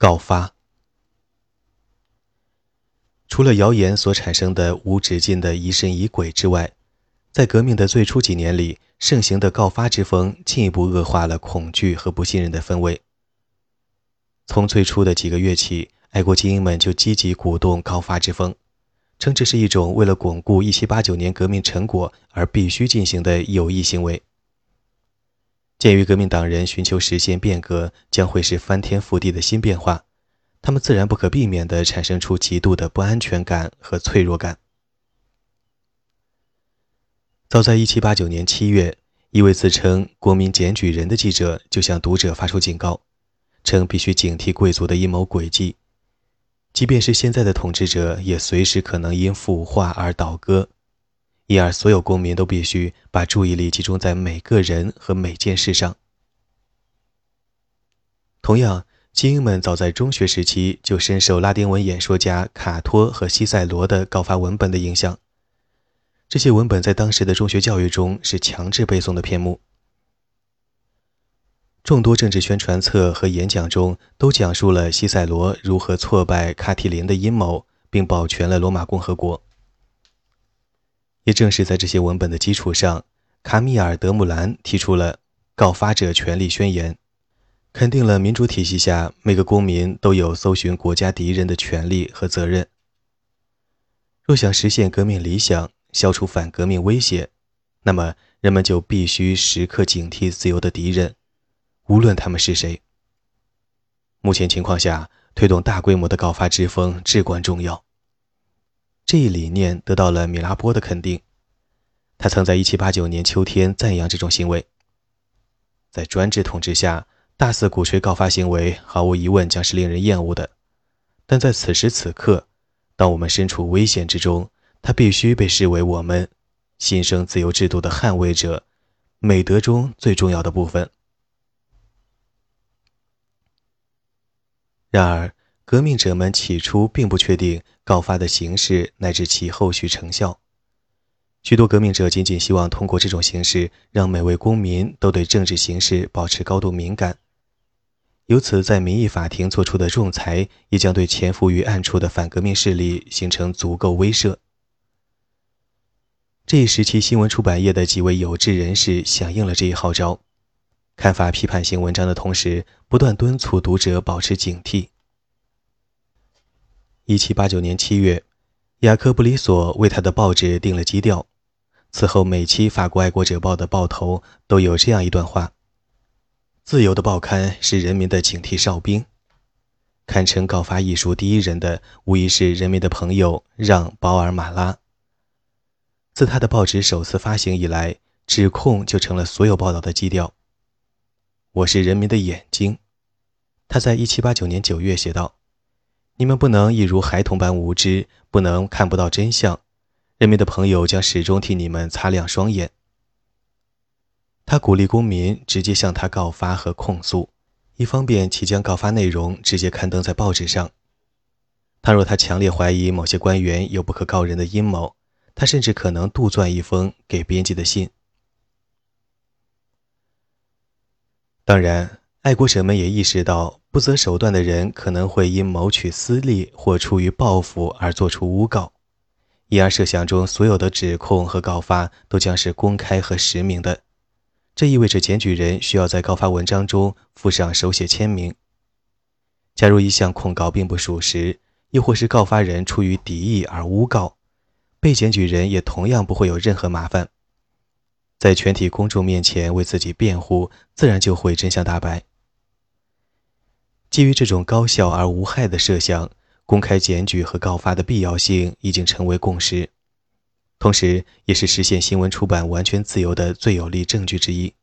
告发。除了谣言所产生的无止境的疑神疑鬼之外，在革命的最初几年里，盛行的告发之风进一步恶化了恐惧和不信任的氛围。从最初的几个月起，爱国精英们就积极鼓动告发之风，称这是一种为了巩固1789年革命成果而必须进行的有益行为。鉴于革命党人寻求实现变革将会是翻天覆地的新变化，他们自然不可避免地产生出极度的不安全感和脆弱感。早在1789年7月，一位自称“国民检举人”的记者就向读者发出警告。称必须警惕贵族的阴谋诡计，即便是现在的统治者，也随时可能因腐化而倒戈，因而所有公民都必须把注意力集中在每个人和每件事上。同样，精英们早在中学时期就深受拉丁文演说家卡托和西塞罗的告发文本的影响，这些文本在当时的中学教育中是强制背诵的篇目。众多政治宣传册和演讲中都讲述了西塞罗如何挫败卡提林的阴谋，并保全了罗马共和国。也正是在这些文本的基础上，卡米尔·德穆兰提出了《告发者权利宣言》，肯定了民主体系下每个公民都有搜寻国家敌人的权利和责任。若想实现革命理想，消除反革命威胁，那么人们就必须时刻警惕自由的敌人。无论他们是谁，目前情况下，推动大规模的告发之风至关重要。这一理念得到了米拉波的肯定，他曾在1789年秋天赞扬这种行为。在专制统治下，大肆鼓吹告发行为，毫无疑问将是令人厌恶的。但在此时此刻，当我们身处危险之中，它必须被视为我们新生自由制度的捍卫者，美德中最重要的部分。然而，革命者们起初并不确定告发的形式乃至其后续成效。许多革命者仅仅希望通过这种形式，让每位公民都对政治形势保持高度敏感，由此在民意法庭做出的仲裁也将对潜伏于暗处的反革命势力形成足够威慑。这一时期，新闻出版业的几位有志人士响应了这一号召。刊发批判性文章的同时，不断敦促读者保持警惕。一七八九年七月，雅克布里索为他的报纸定了基调。此后，每期《法国爱国者报》的报头都有这样一段话：“自由的报刊是人民的警惕哨兵。”堪称告发艺术第一人的，无疑是人民的朋友让·保尔马拉。自他的报纸首次发行以来，指控就成了所有报道的基调。我是人民的眼睛，他在一七八九年九月写道：“你们不能一如孩童般无知，不能看不到真相。人民的朋友将始终替你们擦亮双眼。”他鼓励公民直接向他告发和控诉，以方便其将告发内容直接刊登在报纸上。倘若他强烈怀疑某些官员有不可告人的阴谋，他甚至可能杜撰一封给编辑的信。当然，爱国者们也意识到，不择手段的人可能会因谋取私利或出于报复而做出诬告，因而设想中所有的指控和告发都将是公开和实名的。这意味着检举人需要在告发文章中附上手写签名。假如一项控告并不属实，亦或是告发人出于敌意而诬告，被检举人也同样不会有任何麻烦。在全体公众面前为自己辩护，自然就会真相大白。基于这种高效而无害的设想，公开检举和告发的必要性已经成为共识，同时也是实现新闻出版完全自由的最有力证据之一。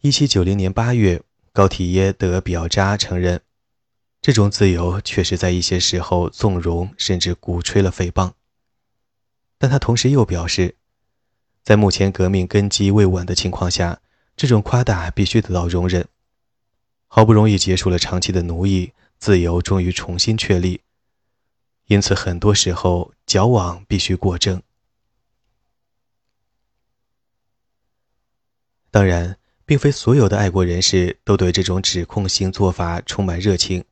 一七九零年八月，高体耶德比奥扎承认，这种自由确实在一些时候纵容甚至鼓吹了诽谤，但他同时又表示。在目前革命根基未稳的情况下，这种夸大必须得到容忍。好不容易结束了长期的奴役，自由终于重新确立，因此很多时候矫枉必须过正。当然，并非所有的爱国人士都对这种指控性做法充满热情。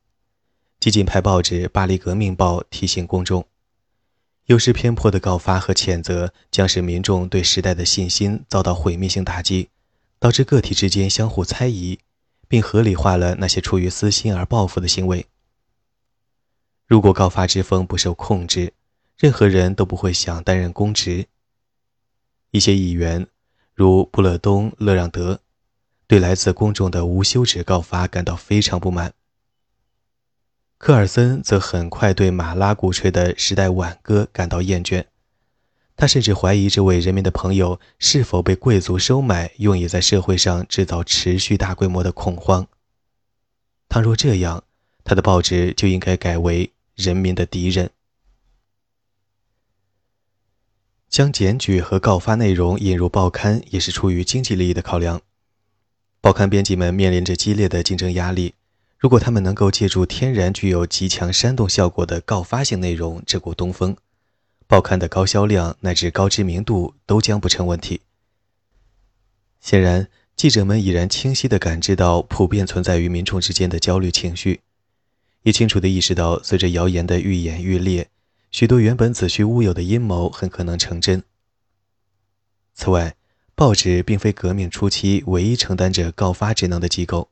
激进派报纸《巴黎革命报》提醒公众，有失偏颇的告发和谴责将使民众对时代的信心遭到毁灭性打击，导致个体之间相互猜疑，并合理化了那些出于私心而报复的行为。如果告发之风不受控制，任何人都不会想担任公职。一些议员，如布勒东、勒让德，对来自公众的无休止告发感到非常不满。科尔森则很快对马拉鼓吹的时代挽歌感到厌倦，他甚至怀疑这位人民的朋友是否被贵族收买，用以在社会上制造持续大规模的恐慌。倘若这样，他的报纸就应该改为“人民的敌人”。将检举和告发内容引入报刊，也是出于经济利益的考量。报刊编辑们面临着激烈的竞争压力。如果他们能够借助天然具有极强煽动效果的告发性内容这股东风，报刊的高销量乃至高知名度都将不成问题。显然，记者们已然清晰地感知到普遍存在于民众之间的焦虑情绪，也清楚地意识到，随着谣言的愈演愈烈，许多原本子虚乌有的阴谋很可能成真。此外，报纸并非革命初期唯一承担着告发职能的机构。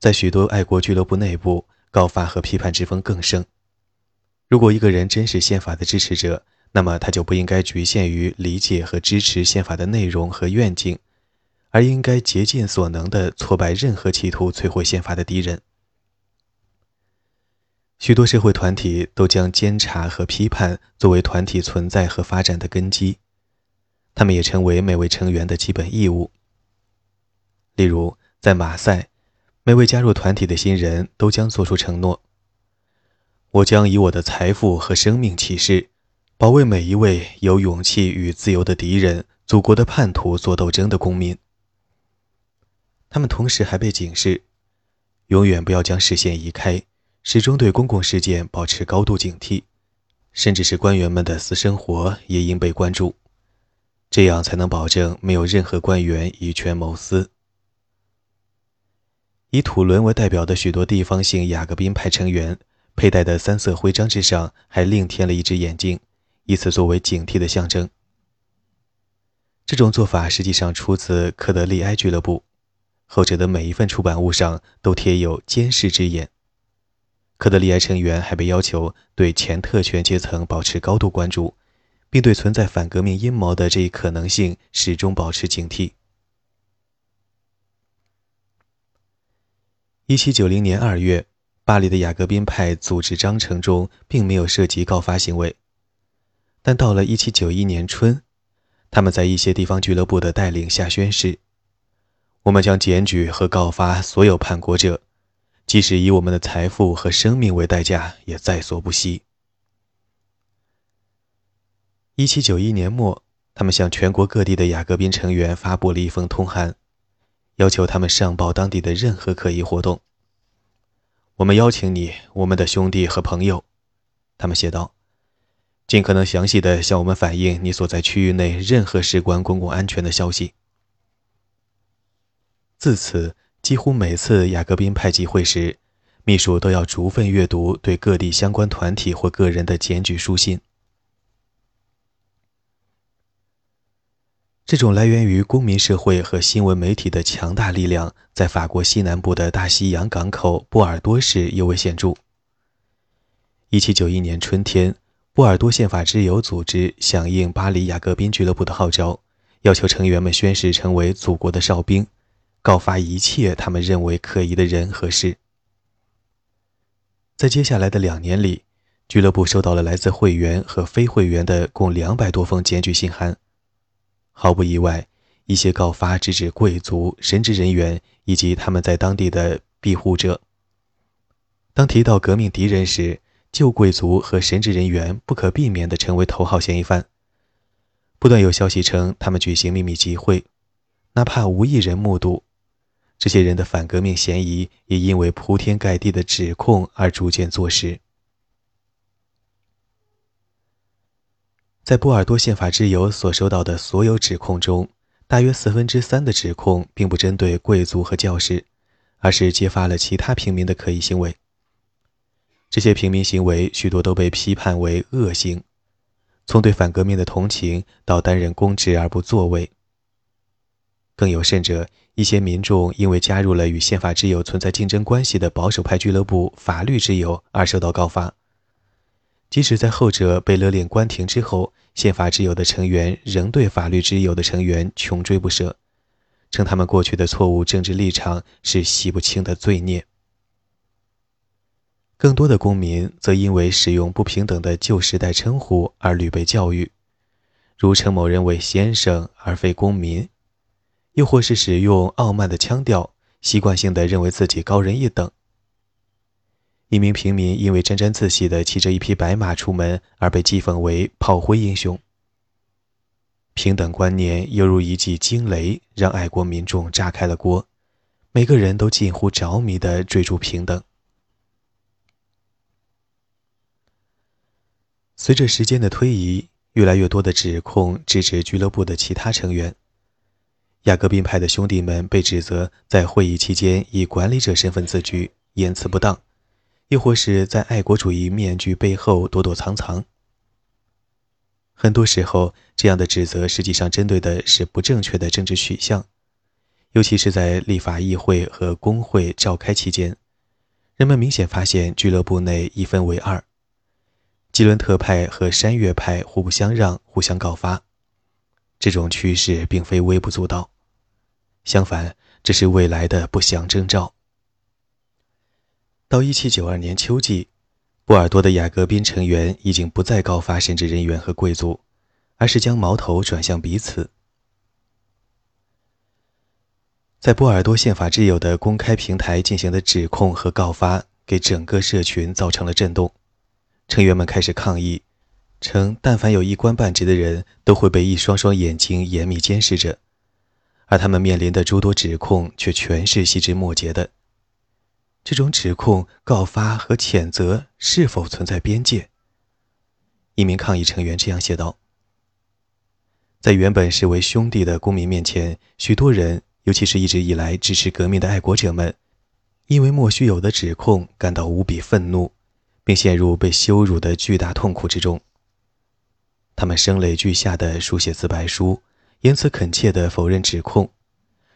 在许多爱国俱乐部内部，告发和批判之风更盛。如果一个人真是宪法的支持者，那么他就不应该局限于理解和支持宪法的内容和愿景，而应该竭尽所能地挫败任何企图摧毁宪法的敌人。许多社会团体都将监察和批判作为团体存在和发展的根基，他们也成为每位成员的基本义务。例如，在马赛。每位加入团体的新人都将做出承诺：我将以我的财富和生命起誓，保卫每一位有勇气与自由的敌人、祖国的叛徒作斗争的公民。他们同时还被警示：永远不要将视线移开，始终对公共事件保持高度警惕，甚至是官员们的私生活也应被关注，这样才能保证没有任何官员以权谋私。以土伦为代表的许多地方性雅各宾派成员佩戴的三色徽章之上，还另添了一只眼睛，以此作为警惕的象征。这种做法实际上出自科德利埃俱乐部，后者的每一份出版物上都贴有监视之眼。科德利埃成员还被要求对前特权阶层保持高度关注，并对存在反革命阴谋的这一可能性始终保持警惕。一七九零年二月，巴黎的雅各宾派组织章程中并没有涉及告发行为，但到了一七九一年春，他们在一些地方俱乐部的带领下宣誓：“我们将检举和告发所有叛国者，即使以我们的财富和生命为代价，也在所不惜。”一七九一年末，他们向全国各地的雅各宾成员发布了一封通函。要求他们上报当地的任何可疑活动。我们邀请你，我们的兄弟和朋友，他们写道，尽可能详细的向我们反映你所在区域内任何事关公共安全的消息。自此，几乎每次雅各宾派集会时，秘书都要逐份阅读对各地相关团体或个人的检举书信。这种来源于公民社会和新闻媒体的强大力量，在法国西南部的大西洋港口波尔多市尤为显著。1791年春天，波尔多宪法之友组织响应巴黎雅各宾俱乐部的号召，要求成员们宣誓成为祖国的哨兵，告发一切他们认为可疑的人和事。在接下来的两年里，俱乐部收到了来自会员和非会员的共两百多封检举信函。毫不意外，一些告发直指贵族、神职人员以及他们在当地的庇护者。当提到革命敌人时，旧贵族和神职人员不可避免地成为头号嫌疑犯。不断有消息称，他们举行秘密集会，哪怕无一人目睹。这些人的反革命嫌疑也因为铺天盖地的指控而逐渐坐实。在波尔多宪法之友所收到的所有指控中，大约四分之三的指控并不针对贵族和教士，而是揭发了其他平民的可疑行为。这些平民行为许多都被批判为恶行，从对反革命的同情到担任公职而不作为。更有甚者，一些民众因为加入了与宪法之友存在竞争关系的保守派俱乐部“法律之友”而受到告发。即使在后者被勒令关停之后，宪法之友的成员仍对法律之友的成员穷追不舍，称他们过去的错误政治立场是洗不清的罪孽。更多的公民则因为使用不平等的旧时代称呼而屡被教育，如称某人为先生而非公民，又或是使用傲慢的腔调，习惯性的认为自己高人一等。一名平民因为沾沾自喜地骑着一匹白马出门而被讥讽为炮灰英雄。平等观念犹如一记惊雷，让爱国民众炸开了锅，每个人都近乎着迷地追逐平等。随着时间的推移，越来越多的指控直指俱乐部的其他成员。雅各宾派的兄弟们被指责在会议期间以管理者身份自居，言辞不当，亦或是在爱国主义面具背后躲躲藏藏。很多时候，这样的指责实际上针对的是不正确的政治取向，尤其是在立法议会和工会召开期间，人们明显发现俱乐部内一分为二。吉伦特派和山岳派互不相让，互相告发。这种趋势并非微不足道，相反，这是未来的不祥征兆。到1792年秋季，波尔多的雅各宾成员已经不再告发神职人员和贵族，而是将矛头转向彼此。在波尔多宪法之友的公开平台进行的指控和告发，给整个社群造成了震动。成员们开始抗议，称但凡有一官半职的人，都会被一双双眼睛严密监视着，而他们面临的诸多指控却全是细枝末节的。这种指控、告发和谴责是否存在边界？一名抗议成员这样写道：“在原本视为兄弟的公民面前，许多人，尤其是一直以来支持革命的爱国者们，因为莫须有的指控感到无比愤怒。”并陷入被羞辱的巨大痛苦之中。他们声泪俱下地书写自白书，言辞恳切地否认指控，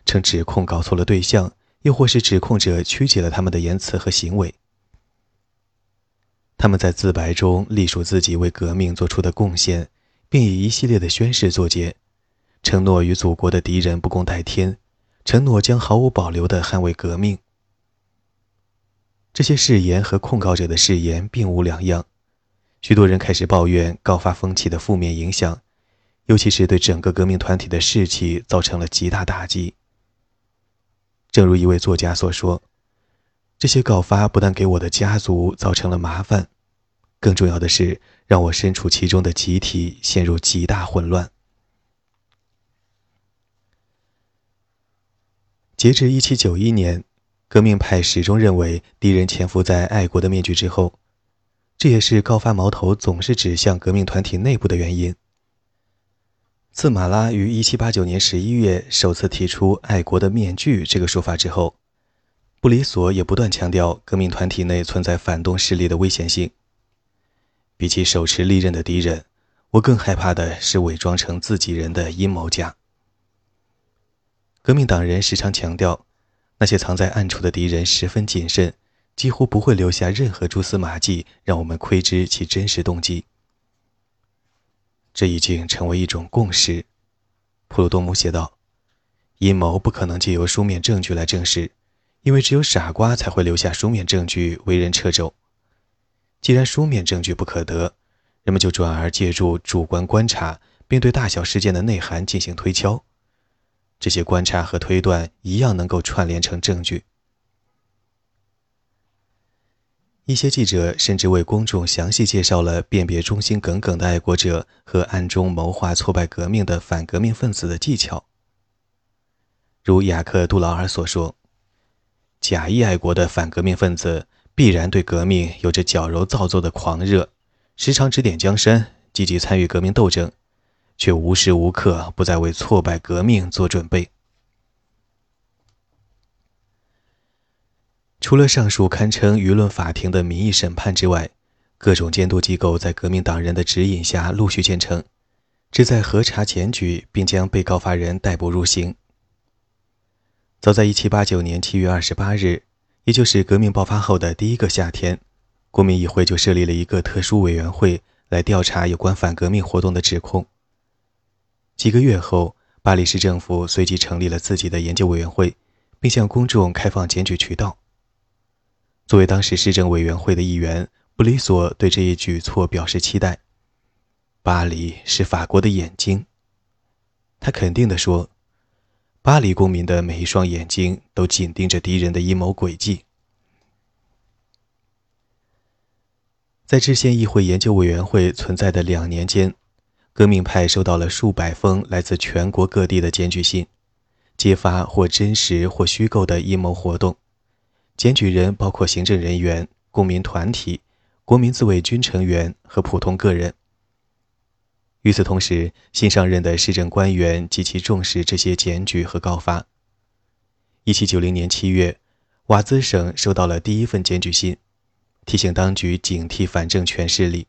称指控搞错了对象，又或是指控者曲解了他们的言辞和行为。他们在自白中隶属自己为革命做出的贡献，并以一系列的宣誓作结，承诺与祖国的敌人不共戴天，承诺将毫无保留地捍卫革命。这些誓言和控告者的誓言并无两样，许多人开始抱怨告发风气的负面影响，尤其是对整个革命团体的士气造成了极大打击。正如一位作家所说：“这些告发不但给我的家族造成了麻烦，更重要的是让我身处其中的集体陷入极大混乱。”截至一七九一年。革命派始终认为敌人潜伏在爱国的面具之后，这也是告发矛头总是指向革命团体内部的原因。自马拉于1789年11月首次提出“爱国的面具”这个说法之后，布里索也不断强调革命团体内存在反动势力的危险性。比起手持利刃的敌人，我更害怕的是伪装成自己人的阴谋家。革命党人时常强调。那些藏在暗处的敌人十分谨慎，几乎不会留下任何蛛丝马迹，让我们窥知其真实动机。这已经成为一种共识，普鲁多姆写道：“阴谋不可能借由书面证据来证实，因为只有傻瓜才会留下书面证据为人掣肘。既然书面证据不可得，人们就转而借助主观观察，并对大小事件的内涵进行推敲。”这些观察和推断一样能够串联成证据。一些记者甚至为公众详细介绍了辨别忠心耿耿的爱国者和暗中谋划挫败革命的反革命分子的技巧。如雅克·杜劳尔所说：“假意爱国的反革命分子必然对革命有着矫揉造作的狂热，时常指点江山，积极参与革命斗争。”却无时无刻不在为挫败革命做准备。除了上述堪称舆论法庭的民意审判之外，各种监督机构在革命党人的指引下陆续建成，旨在核查检举并将被告发人逮捕入刑。早在1789年7月28日，也就是革命爆发后的第一个夏天，国民议会就设立了一个特殊委员会来调查有关反革命活动的指控。几个月后，巴黎市政府随即成立了自己的研究委员会，并向公众开放检举渠道。作为当时市政委员会的一员，布里索对这一举措表示期待。巴黎是法国的眼睛，他肯定地说：“巴黎公民的每一双眼睛都紧盯着敌人的阴谋诡计。”在制宪议会研究委员会存在的两年间，革命派收到了数百封来自全国各地的检举信，揭发或真实或虚构的阴谋活动。检举人包括行政人员、公民团体、国民自卫军成员和普通个人。与此同时，新上任的市政官员极其重视这些检举和告发。1790年7月，瓦兹省收到了第一份检举信，提醒当局警惕反政权势力。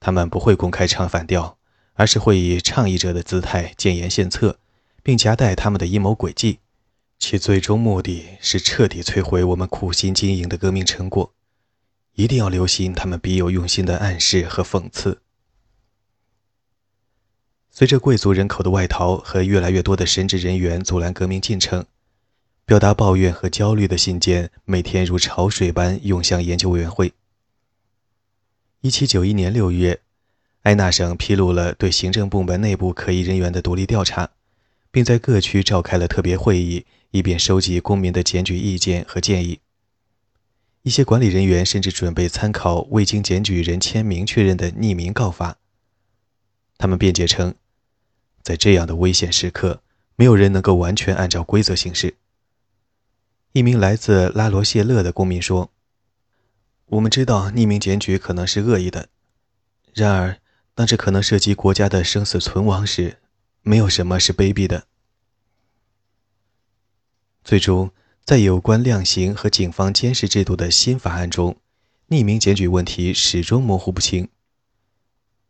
他们不会公开唱反调，而是会以倡议者的姿态建言献策，并夹带他们的阴谋诡计。其最终目的是彻底摧毁我们苦心经营的革命成果。一定要留心他们别有用心的暗示和讽刺。随着贵族人口的外逃和越来越多的神职人员阻拦革命进程，表达抱怨和焦虑的信件每天如潮水般涌向研究委员会。1791年6月，埃纳省披露了对行政部门内部可疑人员的独立调查，并在各区召开了特别会议。以便收集公民的检举意见和建议。一些管理人员甚至准备参考未经检举人签名确认的匿名告发。他们辩解称，在这样的危险时刻，没有人能够完全按照规则行事。一名来自拉罗谢勒的公民说：“我们知道匿名检举可能是恶意的，然而当这可能涉及国家的生死存亡时，没有什么是卑鄙的。”最终，在有关量刑和警方监视制度的新法案中，匿名检举问题始终模糊不清。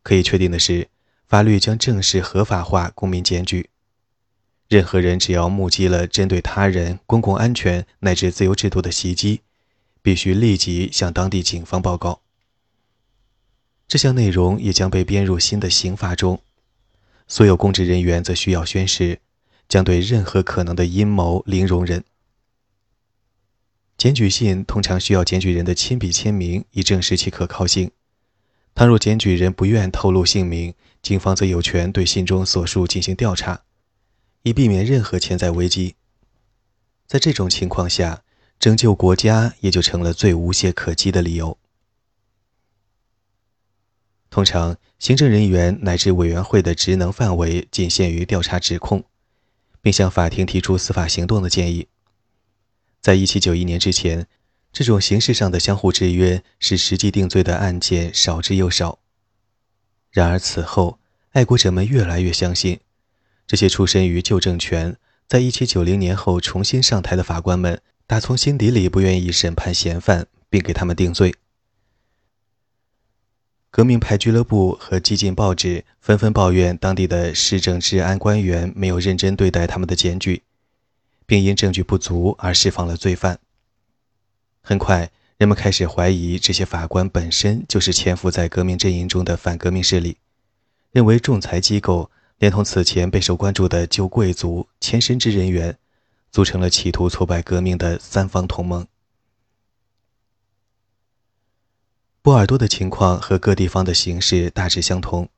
可以确定的是，法律将正式合法化公民检举。任何人只要目击了针对他人、公共安全乃至自由制度的袭击，必须立即向当地警方报告。这项内容也将被编入新的刑法中。所有公职人员则需要宣誓。将对任何可能的阴谋零容忍。检举信通常需要检举人的亲笔签名，以证实其可靠性。倘若检举人不愿透露姓名，警方则有权对信中所述进行调查，以避免任何潜在危机。在这种情况下，拯救国家也就成了最无懈可击的理由。通常，行政人员乃至委员会的职能范围仅限于调查指控。并向法庭提出司法行动的建议。在一七九一年之前，这种形式上的相互制约使实际定罪的案件少之又少。然而此后，爱国者们越来越相信，这些出身于旧政权，在一七九零年后重新上台的法官们，打从心底里不愿意审判嫌犯并给他们定罪。革命派俱乐部和激进报纸纷纷抱怨当地的市政治安官员没有认真对待他们的检举，并因证据不足而释放了罪犯。很快，人们开始怀疑这些法官本身就是潜伏在革命阵营中的反革命势力，认为仲裁机构连同此前备受关注的旧贵族、前神职人员，组成了企图挫败革命的三方同盟。波尔多的情况和各地方的形势大致相同，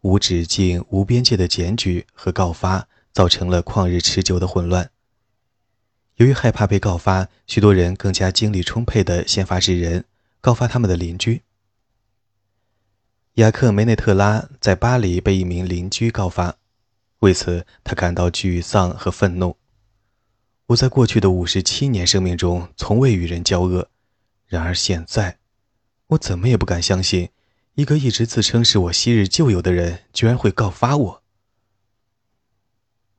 无止境、无边界的检举和告发造成了旷日持久的混乱。由于害怕被告发，许多人更加精力充沛地先发制人，告发他们的邻居。雅克梅内特拉在巴黎被一名邻居告发，为此他感到沮丧和愤怒。我在过去的五十七年生命中从未与人交恶，然而现在。我怎么也不敢相信，一个一直自称是我昔日旧友的人，居然会告发我。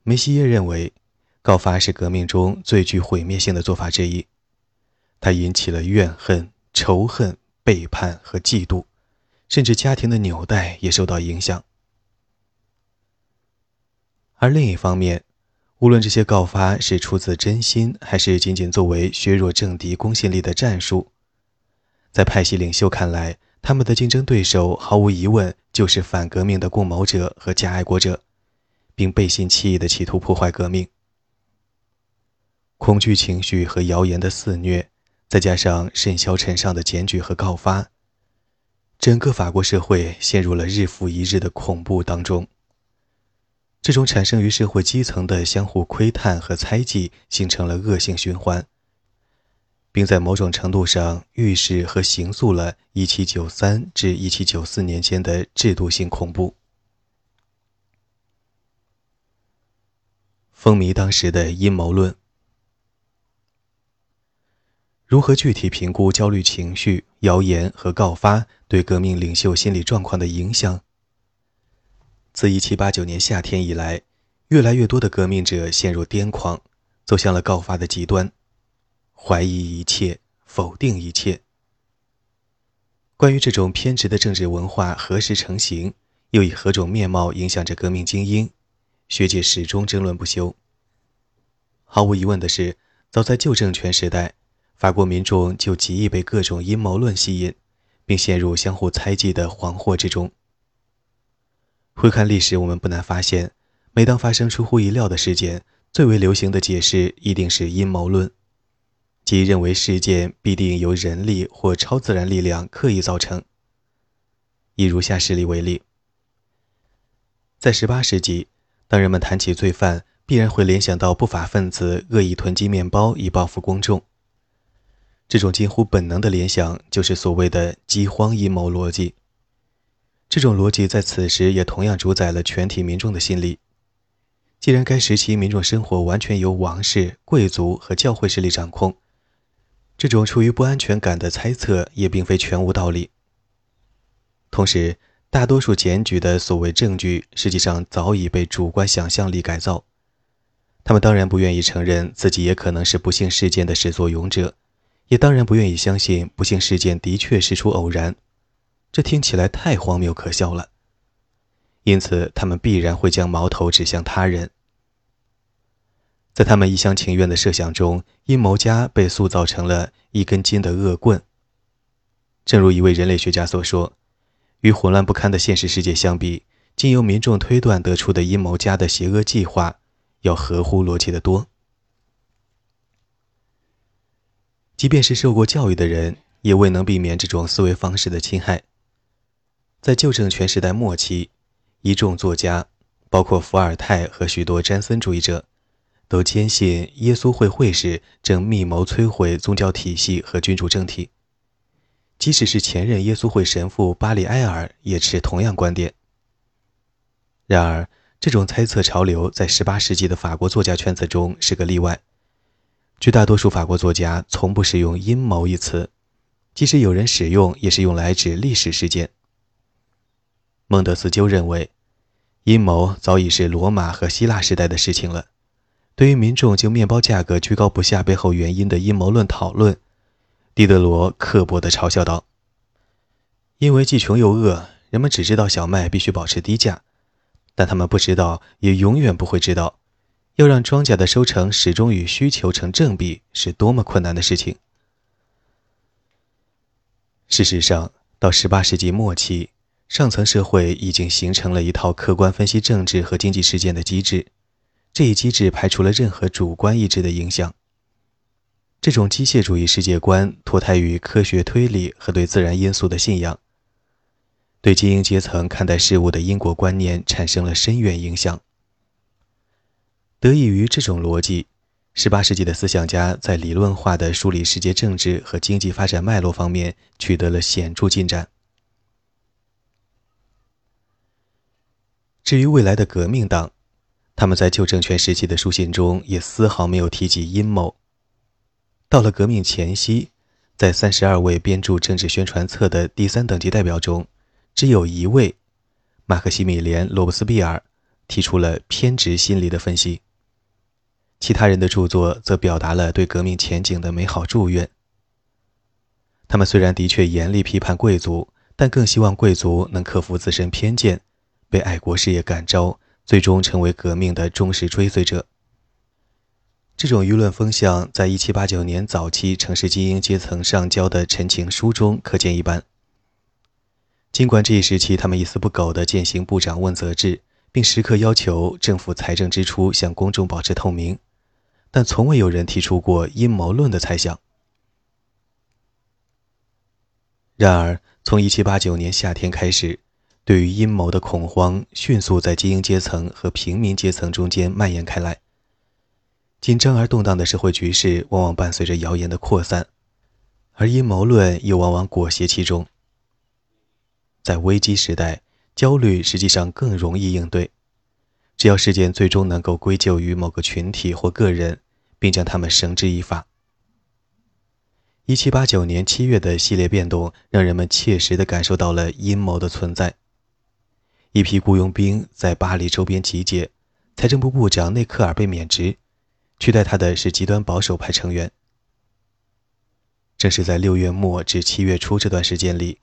梅西耶认为，告发是革命中最具毁灭性的做法之一，它引起了怨恨、仇恨、背叛和嫉妒，甚至家庭的纽带也受到影响。而另一方面，无论这些告发是出自真心，还是仅仅作为削弱政敌公信力的战术，在派系领袖看来，他们的竞争对手毫无疑问就是反革命的共谋者和假爱国者。并背信弃义地企图破坏革命，恐惧情绪和谣言的肆虐，再加上甚嚣尘上的检举和告发，整个法国社会陷入了日复一日的恐怖当中。这种产生于社会基层的相互窥探和猜忌，形成了恶性循环，并在某种程度上预示和形塑了1793至1794年间的制度性恐怖。风靡当时的阴谋论，如何具体评估焦虑情绪、谣言和告发对革命领袖心理状况的影响？自1789年夏天以来，越来越多的革命者陷入癫狂，走向了告发的极端，怀疑一切，否定一切。关于这种偏执的政治文化何时成型，又以何种面貌影响着革命精英？学界始终争论不休。毫无疑问的是，早在旧政权时代，法国民众就极易被各种阴谋论吸引，并陷入相互猜忌的惶惑之中。回看历史，我们不难发现，每当发生出乎意料的事件，最为流行的解释一定是阴谋论，即认为事件必定由人力或超自然力量刻意造成。以如下事例为例，在18世纪。当人们谈起罪犯，必然会联想到不法分子恶意囤积面包以报复公众。这种近乎本能的联想，就是所谓的饥荒阴谋逻辑。这种逻辑在此时也同样主宰了全体民众的心理。既然该时期民众生活完全由王室、贵族和教会势力掌控，这种出于不安全感的猜测也并非全无道理。同时，大多数检举的所谓证据，实际上早已被主观想象力改造。他们当然不愿意承认自己也可能是不幸事件的始作俑者，也当然不愿意相信不幸事件的确是出偶然。这听起来太荒谬可笑了。因此，他们必然会将矛头指向他人。在他们一厢情愿的设想中，阴谋家被塑造成了一根筋的恶棍。正如一位人类学家所说。与混乱不堪的现实世界相比，经由民众推断得出的阴谋家的邪恶计划要合乎逻辑得多。即便是受过教育的人，也未能避免这种思维方式的侵害。在旧政权时代末期，一众作家，包括伏尔泰和许多詹森主义者，都坚信耶稣会会士正密谋摧毁宗教体系和君主政体。即使是前任耶稣会神父巴里埃尔也持同样观点。然而，这种猜测潮流在18世纪的法国作家圈子中是个例外。绝大多数法国作家从不使用“阴谋”一词，即使有人使用，也是用来指历史事件。孟德斯鸠认为，阴谋早已是罗马和希腊时代的事情了。对于民众就面包价格居高不下背后原因的阴谋论讨论。狄德罗刻薄地嘲笑道：“因为既穷又饿，人们只知道小麦必须保持低价，但他们不知道，也永远不会知道，要让庄稼的收成始终与需求成正比是多么困难的事情。”事实上，到18世纪末期，上层社会已经形成了一套客观分析政治和经济事件的机制，这一机制排除了任何主观意志的影响。这种机械主义世界观脱胎于科学推理和对自然因素的信仰，对精英阶层看待事物的因果观念产生了深远影响。得益于这种逻辑，18世纪的思想家在理论化的梳理世界政治和经济发展脉络方面取得了显著进展。至于未来的革命党，他们在旧政权时期的书信中也丝毫没有提及阴谋。到了革命前夕，在三十二位编著政治宣传册的第三等级代表中，只有一位，马克西米连·罗伯斯庇尔，提出了偏执心理的分析。其他人的著作则表达了对革命前景的美好祝愿。他们虽然的确严厉批判贵族，但更希望贵族能克服自身偏见，被爱国事业感召，最终成为革命的忠实追随者。这种舆论风向，在1789年早期城市精英阶层上交的陈情书中可见一斑。尽管这一时期他们一丝不苟地践行部长问责制，并时刻要求政府财政支出向公众保持透明，但从未有人提出过阴谋论的猜想。然而，从1789年夏天开始，对于阴谋的恐慌迅速在精英阶层和平民阶层中间蔓延开来。紧张而动荡的社会局势往往伴随着谣言的扩散，而阴谋论又往往裹挟其中。在危机时代，焦虑实际上更容易应对。只要事件最终能够归咎于某个群体或个人，并将他们绳之以法。1789年7月的系列变动让人们切实地感受到了阴谋的存在。一批雇佣兵在巴黎周边集结，财政部部长内克尔被免职，取代他的是极端保守派成员。正是在6月末至7月初这段时间里。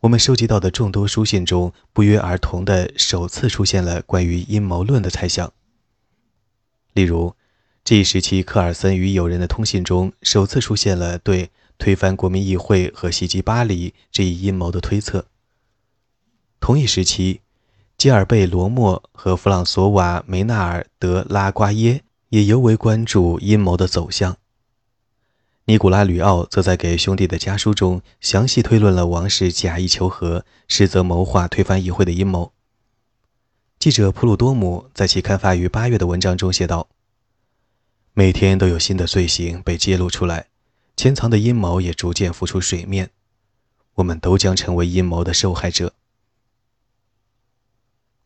我们收集到的众多书信中，不约而同地首次出现了关于阴谋论的猜想。例如，这一时期科尔森与友人的通信中，首次出现了对推翻国民议会和袭击巴黎这一阴谋的推测。同一时期，基尔贝·罗莫和弗朗索瓦·梅纳尔·德拉瓜耶也尤为关注阴谋的走向。尼古拉·吕奥则在给兄弟的家书中详细推论了王室假意求和，实则谋划推翻议会的阴谋。记者普鲁多姆在其刊发于八月的文章中写道：“每天都有新的罪行被揭露出来，潜藏的阴谋也逐渐浮出水面，我们都将成为阴谋的受害者。”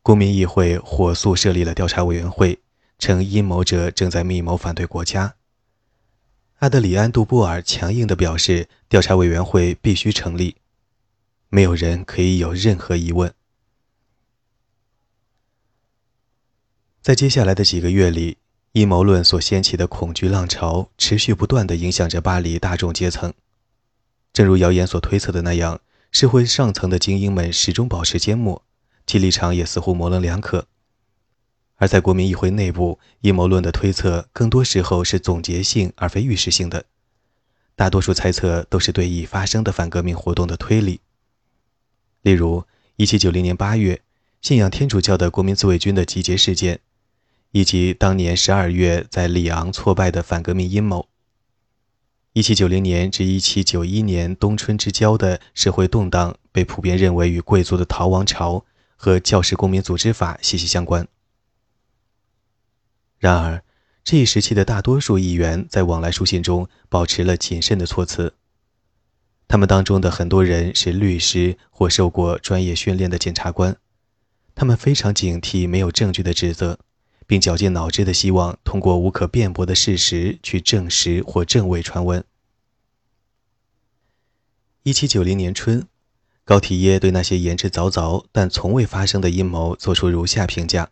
公民议会火速设立了调查委员会，称阴谋者正在密谋反对国家。阿德里安·杜布尔强硬地表示，调查委员会必须成立，没有人可以有任何疑问。在接下来的几个月里，阴谋论所掀起的恐惧浪潮持续不断地影响着巴黎大众阶层。正如谣言所推测的那样，社会上层的精英们始终保持缄默，其立场也似乎模棱两可。而在国民议会内部，阴谋论的推测更多时候是总结性而非预示性的，大多数猜测都是对已发生的反革命活动的推理。例如，1790年8月信仰天主教的国民自卫军的集结事件，以及当年12月在里昂挫败的反革命阴谋。1790年至1791年冬春之交的社会动荡被普遍认为与贵族的逃亡潮和教师公民组织法息息相关。然而，这一时期的大多数议员在往来书信中保持了谨慎的措辞。他们当中的很多人是律师或受过专业训练的检察官，他们非常警惕没有证据的指责，并绞尽脑汁的希望通过无可辩驳的事实去证实或证伪传闻。一七九零年春，高体耶对那些言之凿凿但从未发生的阴谋做出如下评价。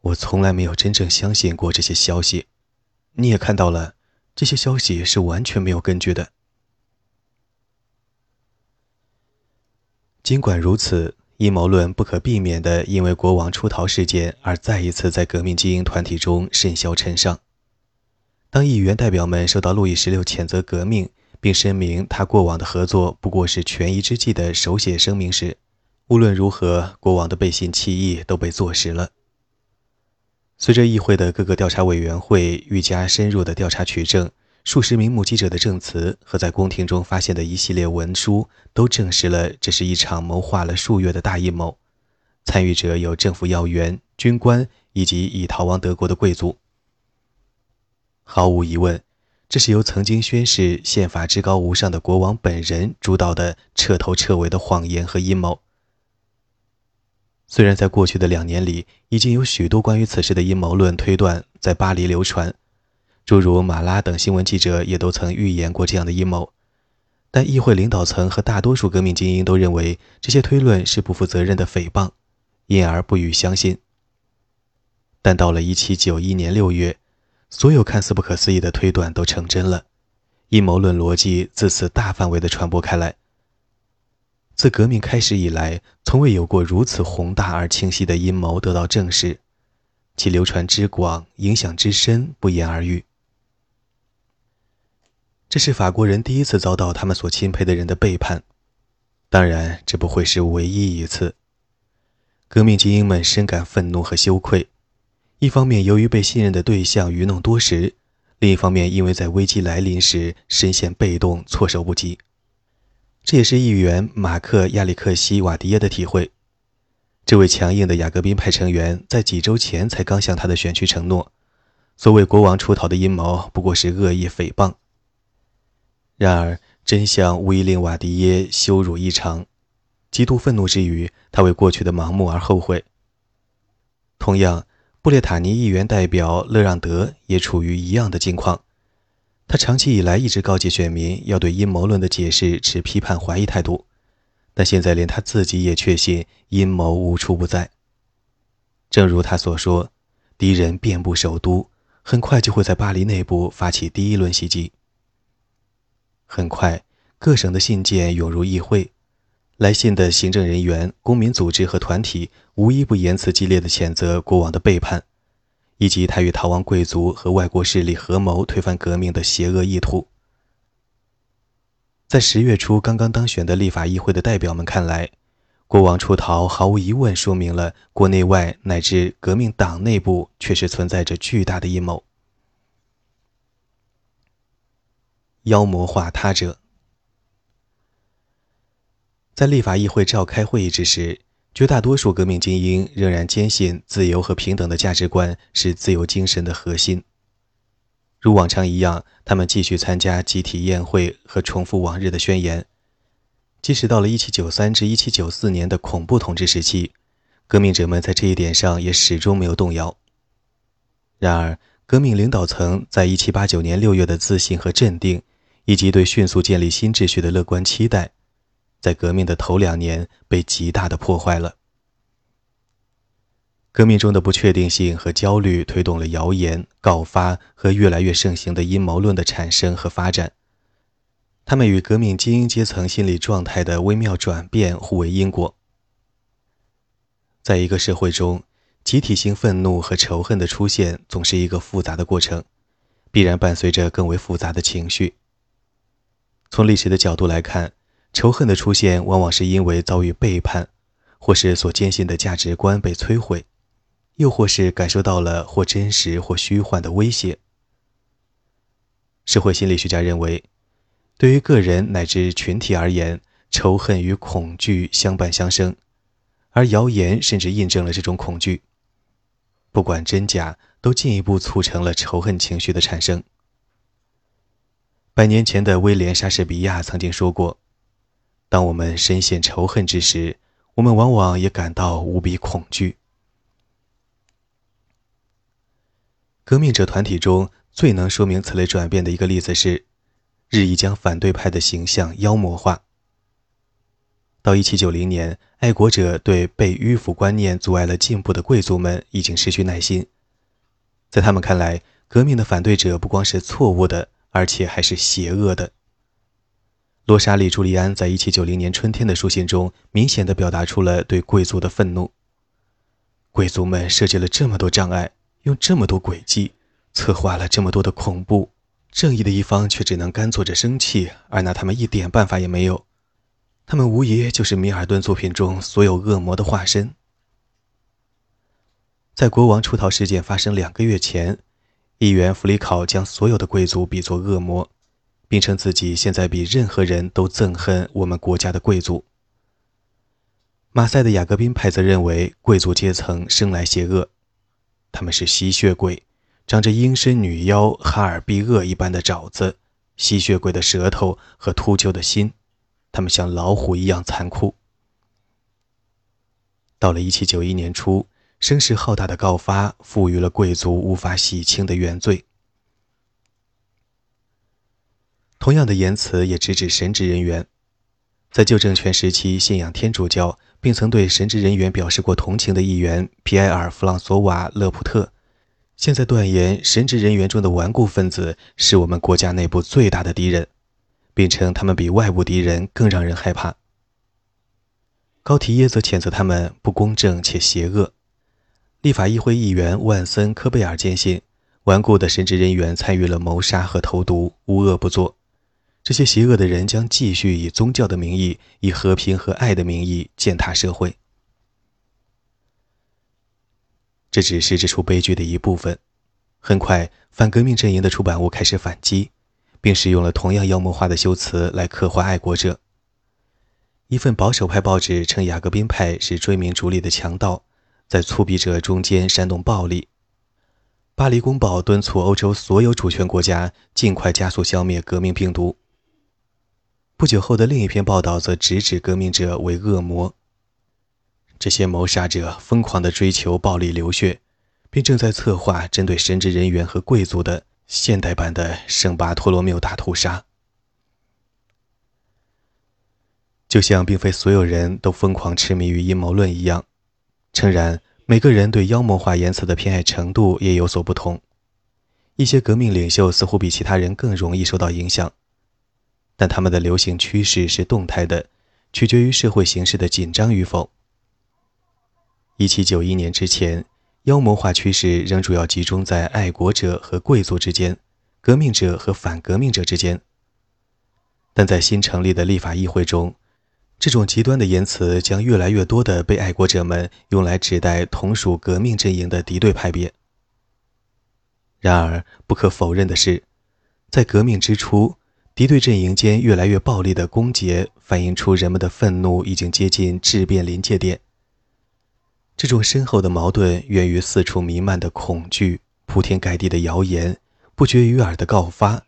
我从来没有真正相信过这些消息，你也看到了，这些消息是完全没有根据的。尽管如此，阴谋论不可避免地因为国王出逃事件而再一次在革命精英团体中甚嚣尘上。当议员代表们受到路易十六谴责革命，并声明他过往的合作不过是权宜之计的手写声明时，无论如何，国王的背信弃义都被坐实了。随着议会的各个调查委员会愈加深入的调查取证，数十名目击者的证词和在宫廷中发现的一系列文书都证实了这是一场谋划了数月的大阴谋。参与者有政府要员、军官以及已逃亡德国的贵族。毫无疑问，这是由曾经宣誓宪法至高无上的国王本人主导的彻头彻尾的谎言和阴谋。虽然在过去的两年里，已经有许多关于此事的阴谋论推断在巴黎流传，诸如马拉等新闻记者也都曾预言过这样的阴谋，但议会领导层和大多数革命精英都认为这些推论是不负责任的诽谤，因而不予相信。但到了1791年6月，所有看似不可思议的推断都成真了，阴谋论逻辑自此大范围地传播开来。自革命开始以来，从未有过如此宏大而清晰的阴谋得到证实，其流传之广、影响之深不言而喻。这是法国人第一次遭到他们所钦佩的人的背叛，当然，这不会是唯一一次。革命精英们深感愤怒和羞愧。一方面，由于被信任的对象愚弄多时；另一方面，因为在危机来临时深陷被动，措手不及。这也是议员马克·亚历克西·瓦迪耶的体会。这位强硬的雅各宾派成员在几周前才刚向他的选区承诺，所谓国王出逃的阴谋不过是恶意诽谤。然而，真相无疑令瓦迪耶羞辱异常，极度愤怒之余，他为过去的盲目而后悔。同样。布列塔尼议员代表勒让德也处于一样的境况。他长期以来一直告诫选民要对阴谋论的解释持批判怀疑态度，但现在连他自己也确信阴谋无处不在。正如他所说，敌人遍布首都，很快就会在巴黎内部发起第一轮袭击。很快，各省的信件涌入议会。来信的行政人员、公民组织和团体无一不言辞激烈地谴责国王的背叛，以及他与逃亡贵族和外国势力合谋推翻革命的邪恶意图。在十月初刚刚当选的立法议会的代表们看来，国王出逃毫无疑问说明了国内外乃至革命党内部确实存在着巨大的阴谋，妖魔化他者。在立法议会召开会议之时，绝大多数革命精英仍然坚信自由和平等的价值观是自由精神的核心。如往常一样，他们继续参加集体宴会和重复往日的宣言。即使到了1793至1794年的恐怖统治时期，革命者们在这一点上也始终没有动摇。然而，革命领导层在1789年6月的自信和镇定，以及对迅速建立新秩序的乐观期待。在革命的头两年被极大的破坏了。革命中的不确定性和焦虑推动了谣言、告发和越来越盛行的阴谋论的产生和发展。他们与革命精英阶层心理状态的微妙转变互为因果。在一个社会中，集体性愤怒和仇恨的出现总是一个复杂的过程，必然伴随着更为复杂的情绪。从历史的角度来看。仇恨的出现，往往是因为遭遇背叛，或是所坚信的价值观被摧毁，又或是感受到了或真实或虚幻的威胁。社会心理学家认为，对于个人乃至群体而言，仇恨与恐惧相伴相生，而谣言甚至印证了这种恐惧。不管真假，都进一步促成了仇恨情绪的产生。百年前的威廉·莎士比亚曾经说过。当我们深陷仇恨之时，我们往往也感到无比恐惧。革命者团体中最能说明此类转变的一个例子是，日益将反对派的形象妖魔化。到1790年，爱国者对被迂腐观念阻碍了进步的贵族们已经失去耐心，在他们看来，革命的反对者不光是错误的，而且还是邪恶的。罗莎莉·朱利安在1790年春天的书信中，明显地表达出了对贵族的愤怒。贵族们设计了这么多障碍，用这么多诡计，策划了这么多的恐怖，正义的一方却只能干坐着生气，而拿他们一点办法也没有。他们无疑就是米尔顿作品中所有恶魔的化身。在国王出逃事件发生两个月前，议员弗里考将所有的贵族比作恶魔。并称自己现在比任何人都憎恨我们国家的贵族。马赛的雅各宾派则认为贵族阶层生来邪恶，他们是吸血鬼，长着阴身女妖哈尔毕厄一般的爪子、吸血鬼的舌头和秃鹫的心，他们像老虎一样残酷。到了1791年初，声势浩大的告发赋予了贵族无法洗清的原罪。同样的言辞也直指神职人员。在旧政权时期信仰天主教，并曾对神职人员表示过同情的议员皮埃尔·弗朗索瓦·勒普特，现在断言神职人员中的顽固分子是我们国家内部最大的敌人，并称他们比外部敌人更让人害怕。高提耶则谴责他们不公正且邪恶。立法议会议员万森·科贝尔坚信，顽固的神职人员参与了谋杀和投毒，无恶不作。这些邪恶的人将继续以宗教的名义、以和平和爱的名义践踏社会。这只是这出悲剧的一部分。很快，反革命阵营的出版物开始反击，并使用了同样妖魔化的修辞来刻画爱国者。一份保守派报纸称雅各宾派是追名逐利的强盗，在粗鄙者中间煽动暴力。巴黎公报敦促欧洲所有主权国家尽快加速消灭革命病毒。不久后的另一篇报道则直指革命者为恶魔。这些谋杀者疯狂地追求暴力流血，并正在策划针对神职人员和贵族的现代版的圣巴托罗缪大屠杀。就像并非所有人都疯狂痴迷于阴谋论一样，诚然，每个人对妖魔化言辞的偏爱程度也有所不同。一些革命领袖似乎比其他人更容易受到影响。但他们的流行趋势是动态的，取决于社会形势的紧张与否。一七九一年之前，妖魔化趋势仍主要集中在爱国者和贵族之间，革命者和反革命者之间。但在新成立的立法议会中，这种极端的言辞将越来越多地被爱国者们用来指代同属革命阵营的敌对派别。然而，不可否认的是，在革命之初。敌对阵营间越来越暴力的攻讦，反映出人们的愤怒已经接近质变临界点。这种深厚的矛盾源于四处弥漫的恐惧、铺天盖地的谣言、不绝于耳的告发，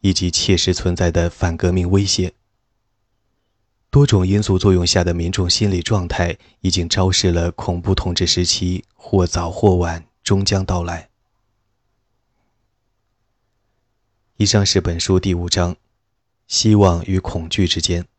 以及切实存在的反革命威胁。多种因素作用下的民众心理状态，已经昭示了恐怖统治时期或早或晚终将到来。以上是本书第五章。希望与恐惧之间。